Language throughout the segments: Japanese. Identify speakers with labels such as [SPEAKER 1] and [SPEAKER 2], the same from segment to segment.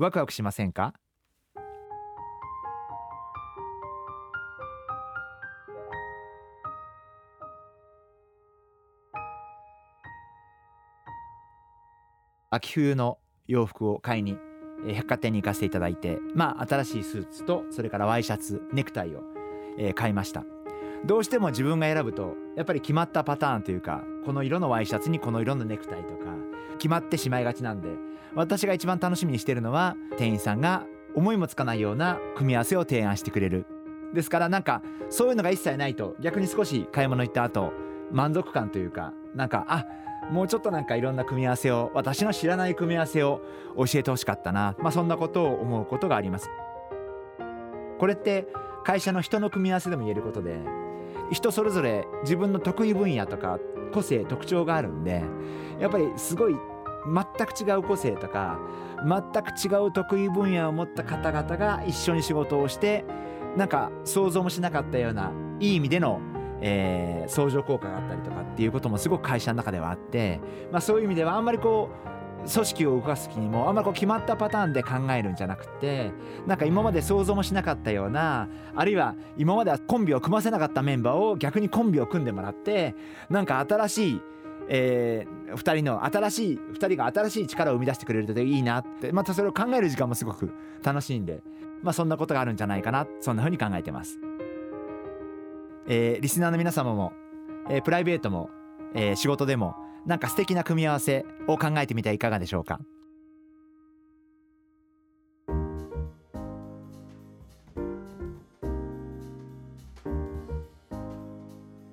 [SPEAKER 1] ワクワクしませんか？秋冬の洋服を買いに百貨店に行かせていただいてまあ新しいスーツとそれからワイシャツネクタイを、えー、買いました。どうしても自分が選ぶとやっぱり決まったパターンというかこの色のワイシャツにこの色のネクタイとか決まってしまいがちなんで私が一番楽しみにしてるのは店員さんが思いもつかないような組み合わせを提案してくれるですからなんかそういうのが一切ないと逆に少し買い物行った後満足感というかなんかあもうちょっとなんかいろんな組み合わせを私の知らない組み合わせを教えてほしかったな、まあ、そんなことを思うことがあります。これって会社の人の組み合わせでも言えることで人それぞれ自分の得意分野とか個性特徴があるんでやっぱりすごい全く違う個性とか全く違う得意分野を持った方々が一緒に仕事をしてなんか想像もしなかったようないい意味でのえー、相乗効果があったりとかっていうこともすごく会社の中ではあって、まあ、そういう意味ではあんまりこう組織を動かす時にもあんまりこう決まったパターンで考えるんじゃなくてなんか今まで想像もしなかったようなあるいは今まではコンビを組ませなかったメンバーを逆にコンビを組んでもらってなんか新しいえー、2人の新しい2人が新しい力を生み出してくれるといいなってまたそれを考える時間もすごく楽しいんで、まあ、そんなことがあるんじゃないかなそんな風に考えてます。えー、リスナーの皆様も、えー、プライベートも、えー、仕事でもなんか素敵な組み合わせを考えてみてはいかがでしょうか？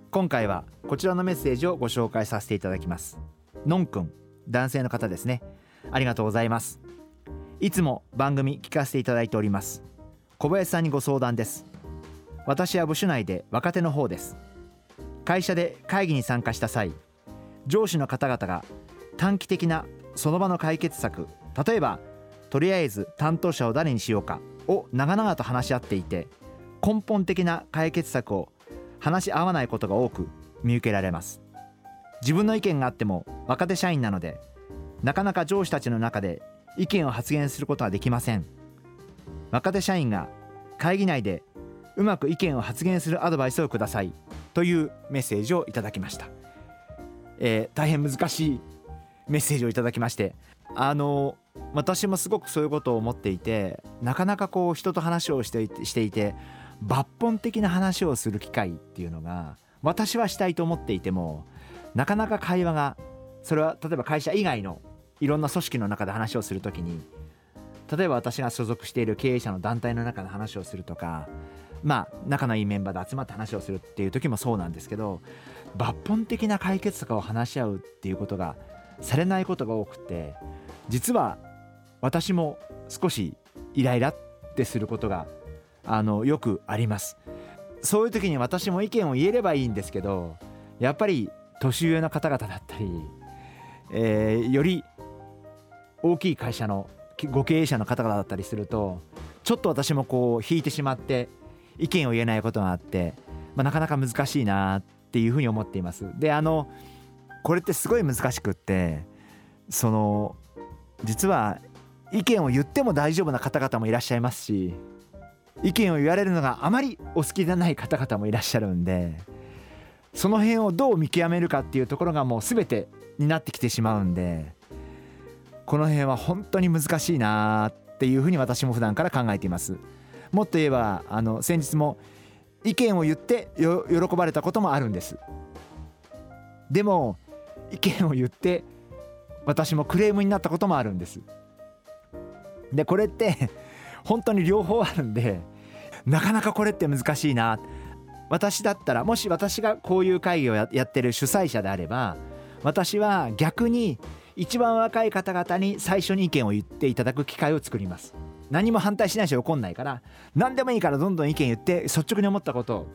[SPEAKER 1] 今回はこちらのメッセージをご紹介させていただきます。のんくん男性の方ですね。ありがとうございます。いつも番組聞かせていただいております。小林さんにご相談です。私は部署内で若手の方です。会社で会議に参加した際上司の方々が短期的なその場の解決策例えばとりあえず担当者を誰にしようかを長々と話し合っていて根本的な解決策を話し合わないことが多く見受けられます。自分の意見があっても若手社員なのでなかなか上司たちの中で意見を発言することはできません。若手社員が会議内でうまく意見を発言するアドバイスをくださいというメッセージをいただきました、えー、大変難しいメッセージをいただきましてあの私もすごくそういうことを思っていてなかなかこう人と話をしていてしていて抜本的な話をする機会っていうのが私はしたいと思っていてもなかなか会話がそれは例えば会社以外のいろんな組織の中で話をする時に例えば私が所属している経営者の団体の中で話をするとかまあ仲のいいメンバーで集まって話をするっていう時もそうなんですけど抜本的な解決策を話し合うっていうことがされないことが多くて実は私も少しイライラってすることがあのよくあります。そういう時に私も意見を言えればいいんですけどやっぱり年上の方々だったり、えー、より大きい会社のご経営者の方々だったりするとちょっと私もこう引いてしまって意見を言えないことがあって、まあ、なかなか難しいなっていうふうに思っています。であのこれってすごい難しくってその実は意見を言っても大丈夫な方々もいらっしゃいますし意見を言われるのがあまりお好きでない方々もいらっしゃるんでその辺をどう見極めるかっていうところがもう全てになってきてしまうんでこの辺は本当に難しいなっていうふうに私も普段から考えています。もっと言えばあの先日も意見を言って喜ばれたこともあるんです。でも意見を言って私もクレームになったこともあるんです。でこれって本当に両方あるんでなかなかこれって難しいな。私だったらもし私がこういう会議をやってる主催者であれば私は逆に一番若い方々に最初に意見を言っていただく機会を作ります。何も反対しないし怒んないから何でもいいからどんどん意見言って率直に思ったこと。を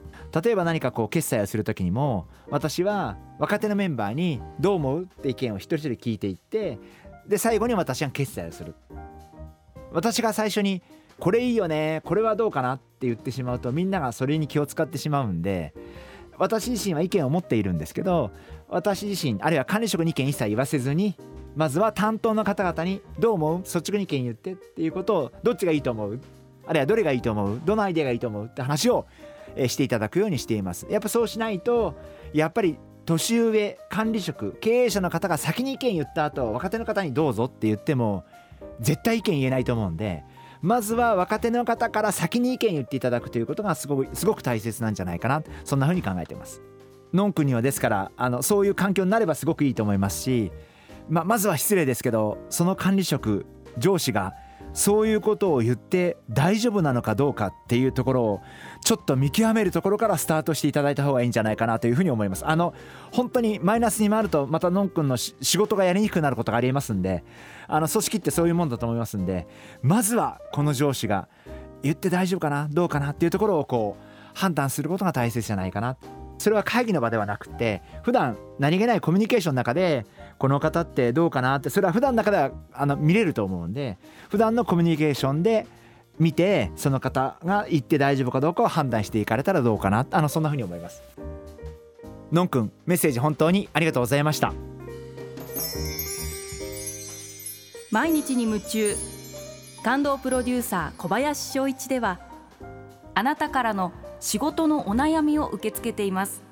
[SPEAKER 1] 例えば何かこう決済をする時にも私は若手のメンバーにどう思うって意見を一人一人聞いていってで最後に私が決済をする。私が最初にこれいいよねこれはどうかなって言ってしまうとみんながそれに気を使ってしまうんで私自身は意見を持っているんですけど私自身あるいは管理職に意見一切言わせずにまずは担当の方々にどう思う？率直に意見言ってっていうことをどっちがいいと思う？あるいはどれがいいと思う？どのアイデアがいいと思う？って話をしていただくようにしています。やっぱそうしないとやっぱり年上管理職経営者の方が先に意見言った後若手の方にどうぞって言っても絶対意見言えないと思うんでまずは若手の方から先に意見言っていただくということがすごくすごく大切なんじゃないかなそんな風に考えてます。のんくにはですからあのそういう環境になればすごくいいと思いますしままずは失礼ですけどその管理職上司がそういうことを言って大丈夫なのかどうかっていうところをちょっと見極めるところからスタートしていただいた方がいいんじゃないかなというふうに思います。あの本当にマイナスに回るとまたのんくんの仕事がやりにくくなることがありえますんであの組織ってそういうもんだと思いますんでまずはこの上司が言って大丈夫かなどうかなっていうところをこう判断することが大切じゃないかな。それは会議の場ではなくて普段何気ないコミュニケーションの中でこの方ってどうかなってそれは普段の中ではあの見れると思うんで普段のコミュニケーションで見てその方が言って大丈夫かどうかを判断していかれたらどうかなあのそんな風に思います。のんくんメッセージ本当にありがとうございました。
[SPEAKER 2] 毎日に夢中。感動プロデューサー小林翔一ではあなたからの仕事のお悩みを受け付けています。